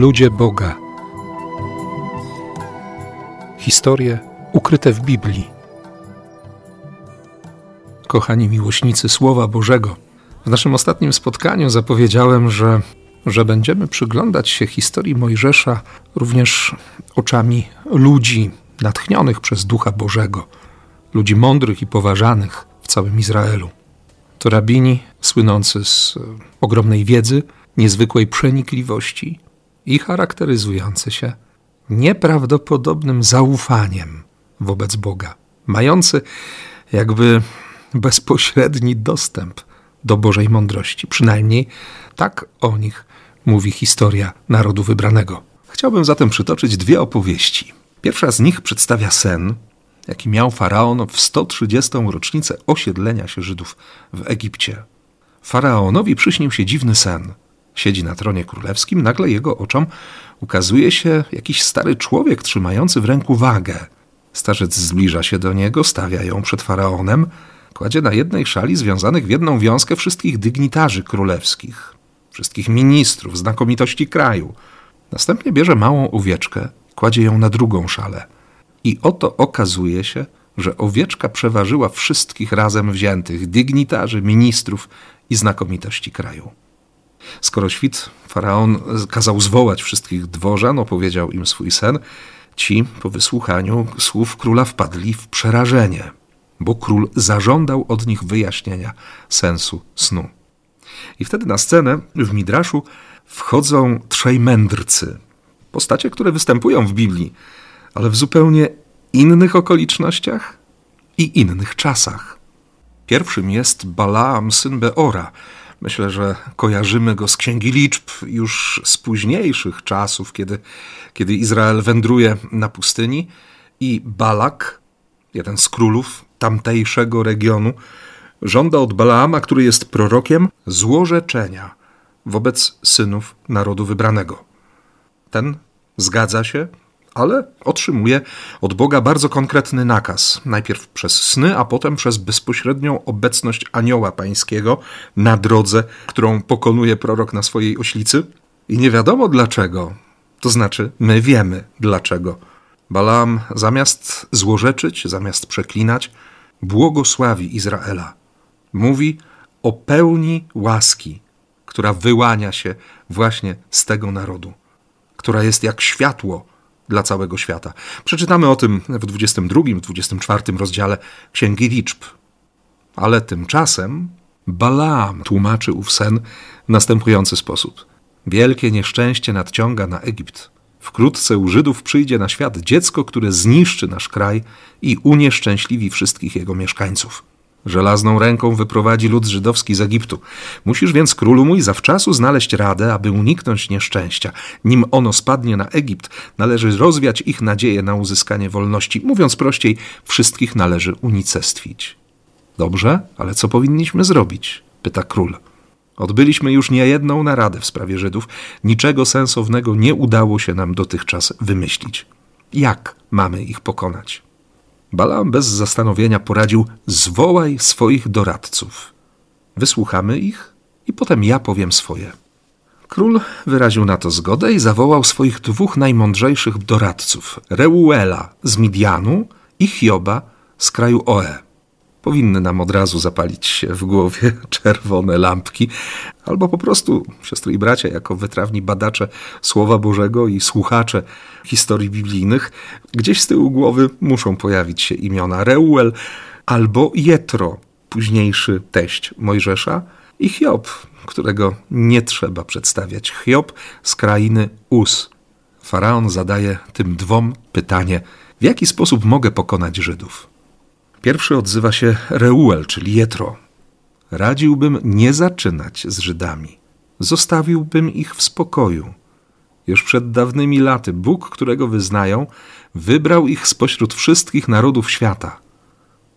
Ludzie Boga. Historie ukryte w Biblii. Kochani miłośnicy Słowa Bożego, w naszym ostatnim spotkaniu zapowiedziałem, że, że będziemy przyglądać się historii Mojżesza również oczami ludzi natchnionych przez Ducha Bożego, ludzi mądrych i poważanych w całym Izraelu. To rabini słynący z ogromnej wiedzy, niezwykłej przenikliwości i charakteryzujący się nieprawdopodobnym zaufaniem wobec Boga, mający jakby bezpośredni dostęp do Bożej mądrości. Przynajmniej tak o nich mówi historia narodu wybranego. Chciałbym zatem przytoczyć dwie opowieści. Pierwsza z nich przedstawia sen, jaki miał faraon w 130. rocznicę osiedlenia się Żydów w Egipcie. Faraonowi przyśnił się dziwny sen. Siedzi na tronie królewskim, nagle jego oczom ukazuje się jakiś stary człowiek trzymający w ręku wagę. Starzec zbliża się do niego, stawia ją przed faraonem, kładzie na jednej szali związanych w jedną wiązkę wszystkich dygnitarzy królewskich, wszystkich ministrów, znakomitości kraju. Następnie bierze małą owieczkę, kładzie ją na drugą szalę. I oto okazuje się, że owieczka przeważyła wszystkich razem wziętych dygnitarzy, ministrów i znakomitości kraju. Skoro świt, faraon kazał zwołać wszystkich dworzan, opowiedział im swój sen, ci po wysłuchaniu słów króla wpadli w przerażenie, bo król zażądał od nich wyjaśnienia sensu snu. I wtedy na scenę w Midraszu wchodzą trzej mędrcy, postacie, które występują w Biblii, ale w zupełnie innych okolicznościach i innych czasach. Pierwszym jest Balaam, syn Beora. Myślę, że kojarzymy go z Księgi Liczb już z późniejszych czasów, kiedy, kiedy Izrael wędruje na pustyni. I Balak, jeden z królów tamtejszego regionu, żąda od Balaama, który jest prorokiem, złorzeczenia wobec synów narodu wybranego. Ten zgadza się, ale otrzymuje od Boga bardzo konkretny nakaz. Najpierw przez sny, a potem przez bezpośrednią obecność anioła pańskiego na drodze, którą pokonuje prorok na swojej oślicy. I nie wiadomo dlaczego. To znaczy, my wiemy dlaczego. Balaam zamiast złorzeczyć, zamiast przeklinać, błogosławi Izraela. Mówi o pełni łaski, która wyłania się właśnie z tego narodu, która jest jak światło dla całego świata. Przeczytamy o tym w 22, 24 rozdziale Księgi Liczb. Ale tymczasem Balaam tłumaczy ów sen w następujący sposób. Wielkie nieszczęście nadciąga na Egipt. Wkrótce u Żydów przyjdzie na świat dziecko, które zniszczy nasz kraj i unieszczęśliwi wszystkich jego mieszkańców. Żelazną ręką wyprowadzi lud żydowski z Egiptu. Musisz więc, królu mój, zawczasu znaleźć radę, aby uniknąć nieszczęścia. Nim ono spadnie na Egipt, należy rozwiać ich nadzieję na uzyskanie wolności. Mówiąc prościej, wszystkich należy unicestwić. Dobrze, ale co powinniśmy zrobić? pyta król. Odbyliśmy już niejedną naradę w sprawie Żydów. Niczego sensownego nie udało się nam dotychczas wymyślić. Jak mamy ich pokonać? Balaam bez zastanowienia poradził: Zwołaj swoich doradców. Wysłuchamy ich i potem ja powiem swoje. Król wyraził na to zgodę i zawołał swoich dwóch najmądrzejszych doradców: Reuela z Midianu i Hioba z kraju Oe powinny nam od razu zapalić się w głowie czerwone lampki, albo po prostu, siostry i bracia, jako wytrawni badacze Słowa Bożego i słuchacze historii biblijnych, gdzieś z tyłu głowy muszą pojawić się imiona Reuel albo Jetro, późniejszy teść Mojżesza, i Hiob, którego nie trzeba przedstawiać. Hiob z krainy Us. Faraon zadaje tym dwom pytanie: w jaki sposób mogę pokonać Żydów? Pierwszy odzywa się Reuel, czyli Jetro. Radziłbym nie zaczynać z Żydami. Zostawiłbym ich w spokoju. Już przed dawnymi laty Bóg, którego wyznają, wybrał ich spośród wszystkich narodów świata.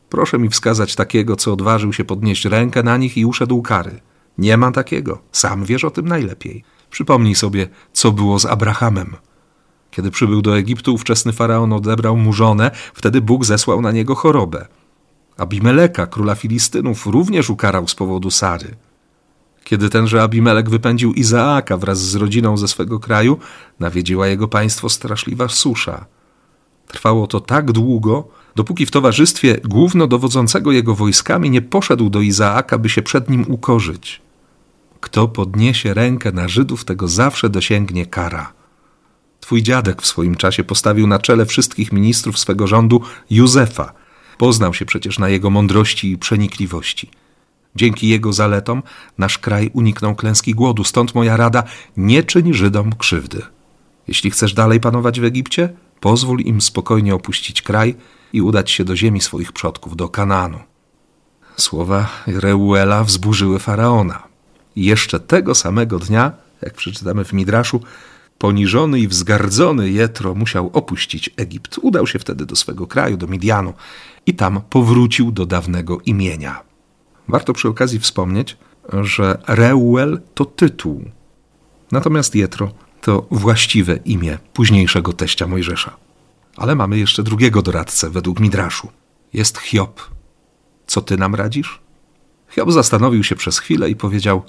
Proszę mi wskazać takiego, co odważył się podnieść rękę na nich i uszedł kary. Nie ma takiego. Sam wiesz o tym najlepiej. Przypomnij sobie, co było z Abrahamem. Kiedy przybył do Egiptu, ówczesny faraon odebrał mu żonę, wtedy Bóg zesłał na niego chorobę. Abimeleka, króla Filistynów, również ukarał z powodu Sary. Kiedy tenże Abimelek wypędził Izaaka wraz z rodziną ze swego kraju, nawiedziła jego państwo straszliwa susza. Trwało to tak długo, dopóki w towarzystwie głównodowodzącego jego wojskami nie poszedł do Izaaka, by się przed nim ukorzyć. Kto podniesie rękę na Żydów, tego zawsze dosięgnie kara. Twój dziadek w swoim czasie postawił na czele wszystkich ministrów swego rządu Józefa. Poznał się przecież na jego mądrości i przenikliwości. Dzięki jego zaletom nasz kraj uniknął klęski głodu, stąd moja rada nie czyń Żydom krzywdy. Jeśli chcesz dalej panować w Egipcie, pozwól im spokojnie opuścić kraj i udać się do ziemi swoich przodków, do Kanaanu. Słowa Reuela wzburzyły faraona. Jeszcze tego samego dnia, jak przeczytamy w Midraszu, poniżony i wzgardzony Jetro musiał opuścić Egipt. Udał się wtedy do swego kraju, do Midianu i tam powrócił do dawnego imienia. Warto przy okazji wspomnieć, że Reuel to tytuł, natomiast Jetro to właściwe imię późniejszego teścia Mojżesza. Ale mamy jeszcze drugiego doradcę według Midraszu. Jest Hiob. Co ty nam radzisz? Hiob zastanowił się przez chwilę i powiedział: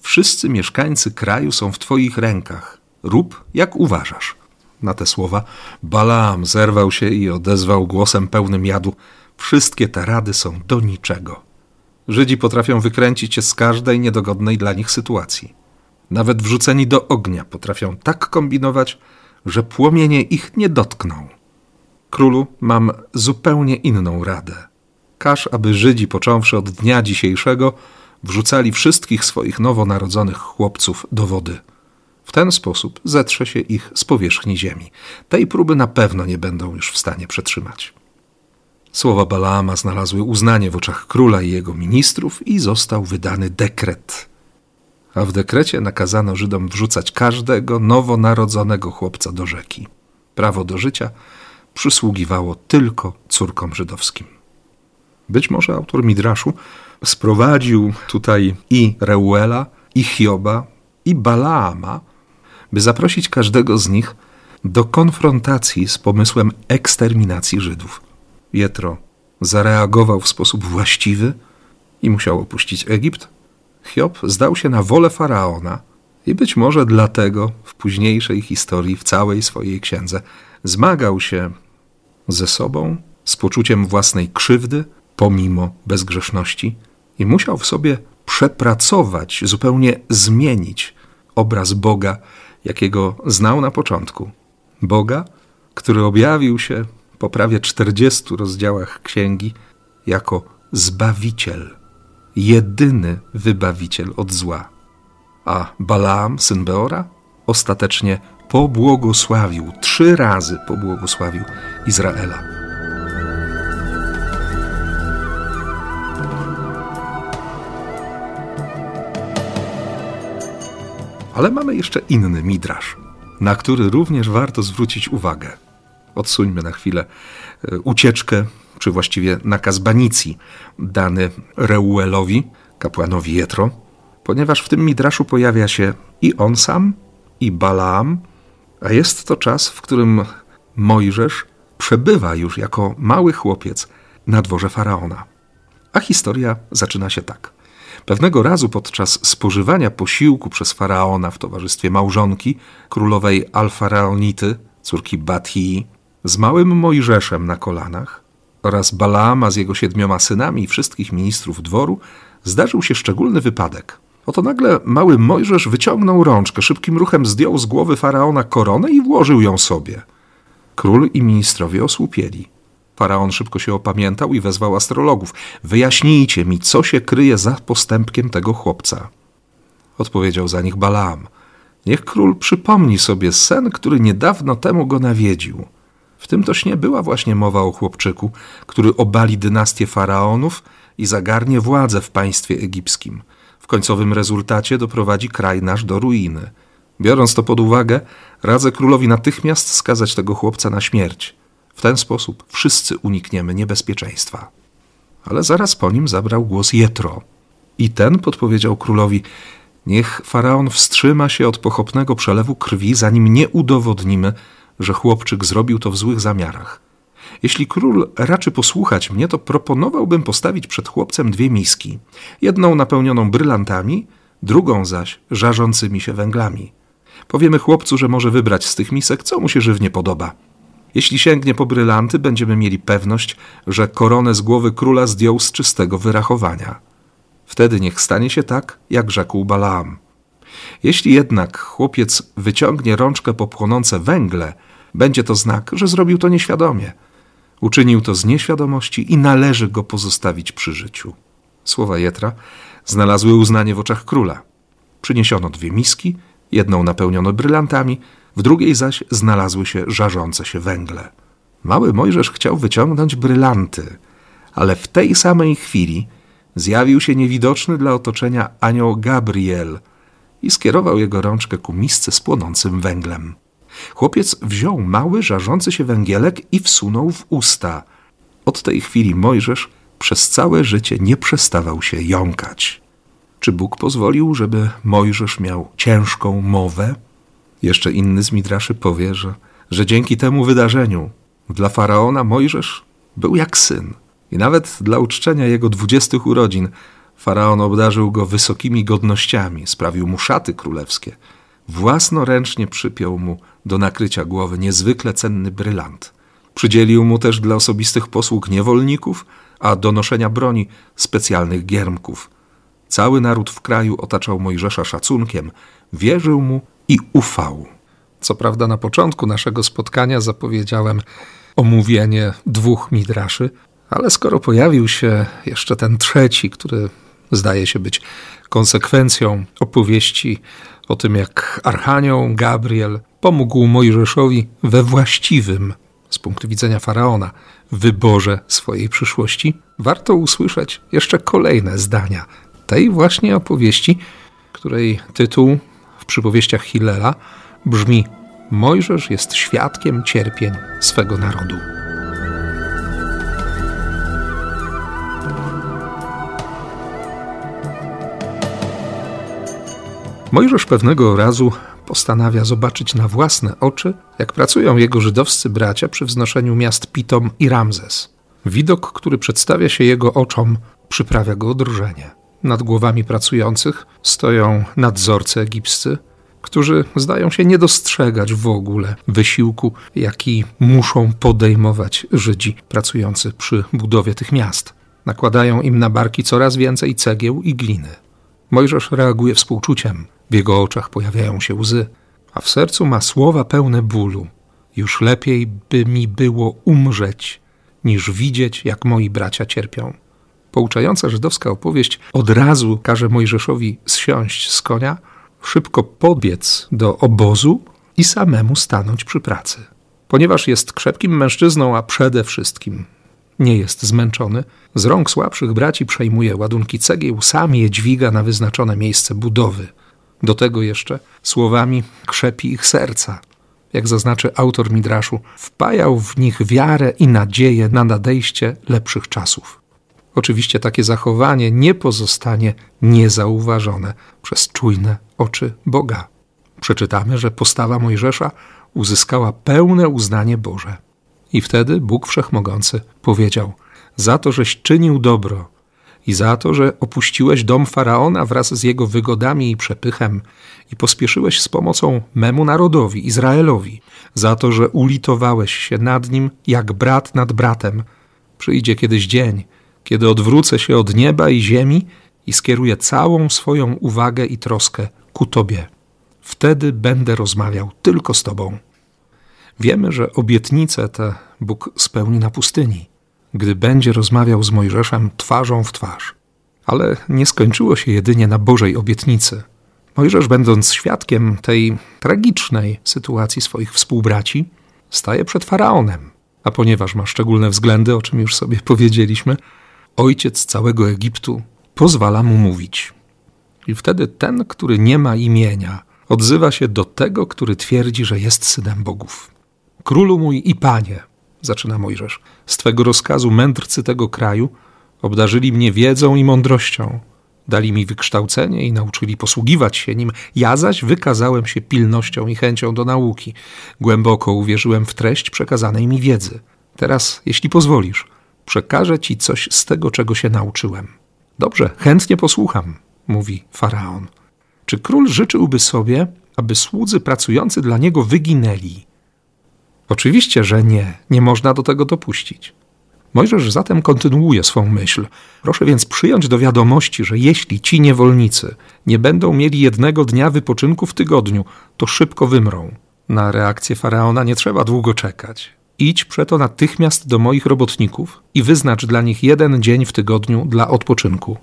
Wszyscy mieszkańcy kraju są w twoich rękach. Rób jak uważasz. Na te słowa Balaam zerwał się i odezwał głosem pełnym jadu: Wszystkie te rady są do niczego. Żydzi potrafią wykręcić się z każdej niedogodnej dla nich sytuacji. Nawet wrzuceni do ognia potrafią tak kombinować, że płomienie ich nie dotkną. Królu, mam zupełnie inną radę. Każ, aby Żydzi, począwszy od dnia dzisiejszego, wrzucali wszystkich swoich nowonarodzonych chłopców do wody. W ten sposób zetrze się ich z powierzchni ziemi. Tej próby na pewno nie będą już w stanie przetrzymać. Słowa Balaama znalazły uznanie w oczach króla i jego ministrów i został wydany dekret. A w dekrecie nakazano Żydom wrzucać każdego nowonarodzonego chłopca do rzeki. Prawo do życia przysługiwało tylko córkom żydowskim. Być może autor Midraszu sprowadził tutaj i Reuela, i Hioba, i Balaama, by zaprosić każdego z nich do konfrontacji z pomysłem eksterminacji Żydów. Jetro zareagował w sposób właściwy i musiał opuścić Egipt. Hiob zdał się na wolę faraona i być może dlatego w późniejszej historii, w całej swojej księdze, zmagał się ze sobą, z poczuciem własnej krzywdy, pomimo bezgrzeszności, i musiał w sobie przepracować, zupełnie zmienić obraz Boga, jakiego znał na początku. Boga, który objawił się po prawie 40 rozdziałach księgi jako Zbawiciel, jedyny wybawiciel od zła. A Balaam, syn Beora, ostatecznie pobłogosławił, trzy razy pobłogosławił Izraela. Ale mamy jeszcze inny midrasz, na który również warto zwrócić uwagę odsuńmy na chwilę e, ucieczkę, czy właściwie nakaz banicji dany Reuelowi, kapłanowi Jetro, ponieważ w tym midraszu pojawia się i on sam, i Balaam, a jest to czas, w którym Mojżesz przebywa już jako mały chłopiec na dworze faraona. A historia zaczyna się tak. Pewnego razu podczas spożywania posiłku przez faraona w towarzystwie małżonki, królowej Alfaraonity, córki Batii, z małym Mojżeszem na kolanach oraz Balaama z jego siedmioma synami i wszystkich ministrów dworu zdarzył się szczególny wypadek. Oto nagle mały Mojżesz wyciągnął rączkę, szybkim ruchem zdjął z głowy faraona koronę i włożył ją sobie. Król i ministrowie osłupieli. Faraon szybko się opamiętał i wezwał astrologów. Wyjaśnijcie mi, co się kryje za postępkiem tego chłopca. Odpowiedział za nich Balaam. Niech król przypomni sobie sen, który niedawno temu go nawiedził. W tym to śnie była właśnie mowa o chłopczyku, który obali dynastię faraonów i zagarnie władzę w państwie egipskim. W końcowym rezultacie doprowadzi kraj nasz do ruiny. Biorąc to pod uwagę, radzę królowi natychmiast skazać tego chłopca na śmierć. W ten sposób wszyscy unikniemy niebezpieczeństwa. Ale zaraz po nim zabrał głos Jetro. I ten podpowiedział królowi: Niech faraon wstrzyma się od pochopnego przelewu krwi, zanim nie udowodnimy, że chłopczyk zrobił to w złych zamiarach. Jeśli król raczy posłuchać mnie, to proponowałbym postawić przed chłopcem dwie miski. Jedną napełnioną brylantami, drugą zaś żarzącymi się węglami. Powiemy chłopcu, że może wybrać z tych misek, co mu się żywnie podoba. Jeśli sięgnie po brylanty, będziemy mieli pewność, że koronę z głowy króla zdjął z czystego wyrachowania. Wtedy niech stanie się tak, jak rzekł Balaam. Jeśli jednak chłopiec wyciągnie rączkę po płonące węgle, będzie to znak, że zrobił to nieświadomie. Uczynił to z nieświadomości i należy go pozostawić przy życiu. Słowa Jetra znalazły uznanie w oczach króla. Przyniesiono dwie miski, jedną napełniono brylantami, w drugiej zaś znalazły się żarzące się węgle. Mały Mojżesz chciał wyciągnąć brylanty, ale w tej samej chwili zjawił się niewidoczny dla otoczenia anioł Gabriel i skierował jego rączkę ku misce z płonącym węglem. Chłopiec wziął mały, żarzący się węgielek i wsunął w usta. Od tej chwili Mojżesz przez całe życie nie przestawał się jąkać. Czy Bóg pozwolił, żeby Mojżesz miał ciężką mowę? Jeszcze inny z Midraszy powie, że, że dzięki temu wydarzeniu dla faraona Mojżesz był jak syn. I nawet dla uczczenia jego dwudziestych urodzin faraon obdarzył go wysokimi godnościami, sprawił mu szaty królewskie. Własnoręcznie przypiął mu do nakrycia głowy niezwykle cenny brylant. Przydzielił mu też dla osobistych posług niewolników, a do noszenia broni specjalnych giermków. Cały naród w kraju otaczał Mojżesza szacunkiem, wierzył mu i ufał. Co prawda na początku naszego spotkania zapowiedziałem omówienie dwóch midraszy, ale skoro pojawił się jeszcze ten trzeci, który zdaje się być konsekwencją opowieści o tym, jak Archanioł Gabriel pomógł Mojżeszowi we właściwym, z punktu widzenia faraona, wyborze swojej przyszłości, warto usłyszeć jeszcze kolejne zdania tej właśnie opowieści, której tytuł w przypowieściach Hillela brzmi Mojżesz jest świadkiem cierpień swego narodu. Mojżesz pewnego razu postanawia zobaczyć na własne oczy, jak pracują jego żydowscy bracia przy wznoszeniu miast Pitom i Ramzes. Widok, który przedstawia się jego oczom, przyprawia go drżenie. Nad głowami pracujących stoją nadzorcy egipscy, którzy zdają się nie dostrzegać w ogóle wysiłku, jaki muszą podejmować Żydzi pracujący przy budowie tych miast. Nakładają im na barki coraz więcej cegieł i gliny. Mojżesz reaguje współczuciem, w jego oczach pojawiają się łzy, a w sercu ma słowa pełne bólu. Już lepiej by mi było umrzeć, niż widzieć, jak moi bracia cierpią. Pouczająca żydowska opowieść od razu każe Mojżeszowi zsiąść z konia, szybko podbiec do obozu i samemu stanąć przy pracy. Ponieważ jest krzepkim mężczyzną, a przede wszystkim nie jest zmęczony, z rąk słabszych braci przejmuje ładunki cegieł, sam je dźwiga na wyznaczone miejsce budowy. Do tego jeszcze słowami krzepi ich serca. Jak zaznaczy autor Midraszu, wpajał w nich wiarę i nadzieję na nadejście lepszych czasów. Oczywiście takie zachowanie nie pozostanie niezauważone przez czujne oczy Boga. Przeczytamy, że postawa Mojżesza uzyskała pełne uznanie Boże. I wtedy Bóg Wszechmogący powiedział: Za to, żeś czynił dobro i za to, że opuściłeś dom faraona wraz z jego wygodami i przepychem i pospieszyłeś z pomocą memu narodowi, Izraelowi, za to, że ulitowałeś się nad nim jak brat nad bratem. Przyjdzie kiedyś dzień, kiedy odwrócę się od nieba i ziemi i skieruję całą swoją uwagę i troskę ku Tobie. Wtedy będę rozmawiał tylko z Tobą. Wiemy, że obietnice te Bóg spełni na pustyni, gdy będzie rozmawiał z Mojżeszem twarzą w twarz. Ale nie skończyło się jedynie na Bożej obietnicy. Mojżesz, będąc świadkiem tej tragicznej sytuacji swoich współbraci, staje przed faraonem. A ponieważ ma szczególne względy, o czym już sobie powiedzieliśmy, ojciec całego Egiptu, pozwala mu mówić. I wtedy ten, który nie ma imienia, odzywa się do tego, który twierdzi, że jest synem bogów. Królu mój i panie, zaczyna Mojżesz, z twego rozkazu mędrcy tego kraju obdarzyli mnie wiedzą i mądrością. Dali mi wykształcenie i nauczyli posługiwać się nim. Ja zaś wykazałem się pilnością i chęcią do nauki. Głęboko uwierzyłem w treść przekazanej mi wiedzy. Teraz, jeśli pozwolisz, przekażę ci coś z tego, czego się nauczyłem. Dobrze, chętnie posłucham, mówi faraon. Czy król życzyłby sobie, aby słudzy pracujący dla niego wyginęli? Oczywiście, że nie, nie można do tego dopuścić. Mojżesz zatem kontynuuje swą myśl. Proszę więc przyjąć do wiadomości, że jeśli ci niewolnicy nie będą mieli jednego dnia wypoczynku w tygodniu, to szybko wymrą. Na reakcję faraona nie trzeba długo czekać. Idź przeto natychmiast do moich robotników i wyznacz dla nich jeden dzień w tygodniu dla odpoczynku.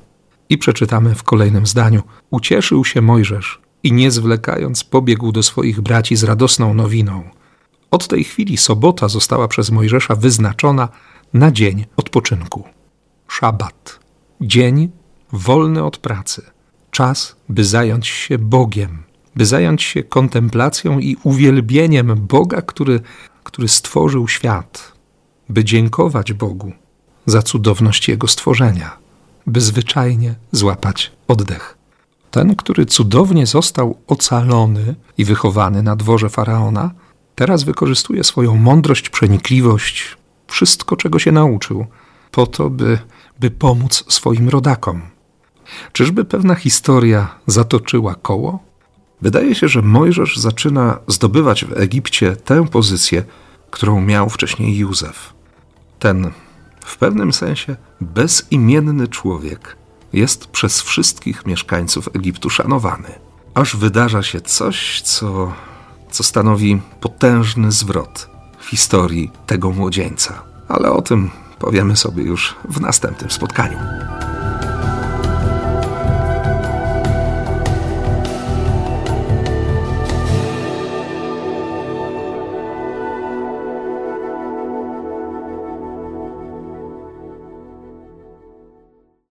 I przeczytamy w kolejnym zdaniu: Ucieszył się Mojżesz i nie zwlekając pobiegł do swoich braci z radosną nowiną. Od tej chwili sobota została przez Mojżesza wyznaczona na dzień odpoczynku. Szabat. Dzień wolny od pracy. Czas, by zająć się Bogiem, by zająć się kontemplacją i uwielbieniem Boga, który, który stworzył świat, by dziękować Bogu za cudowność Jego stworzenia, by zwyczajnie złapać oddech. Ten, który cudownie został ocalony i wychowany na dworze faraona, teraz wykorzystuje swoją mądrość, przenikliwość, wszystko, czego się nauczył, po to, by, by pomóc swoim rodakom. Czyżby pewna historia zatoczyła koło? Wydaje się, że Mojżesz zaczyna zdobywać w Egipcie tę pozycję, którą miał wcześniej Józef. Ten w pewnym sensie bezimienny człowiek jest przez wszystkich mieszkańców Egiptu szanowany. Aż wydarza się coś, co, co stanowi potężny zwrot w historii tego młodzieńca. Ale o tym powiemy sobie już w następnym spotkaniu.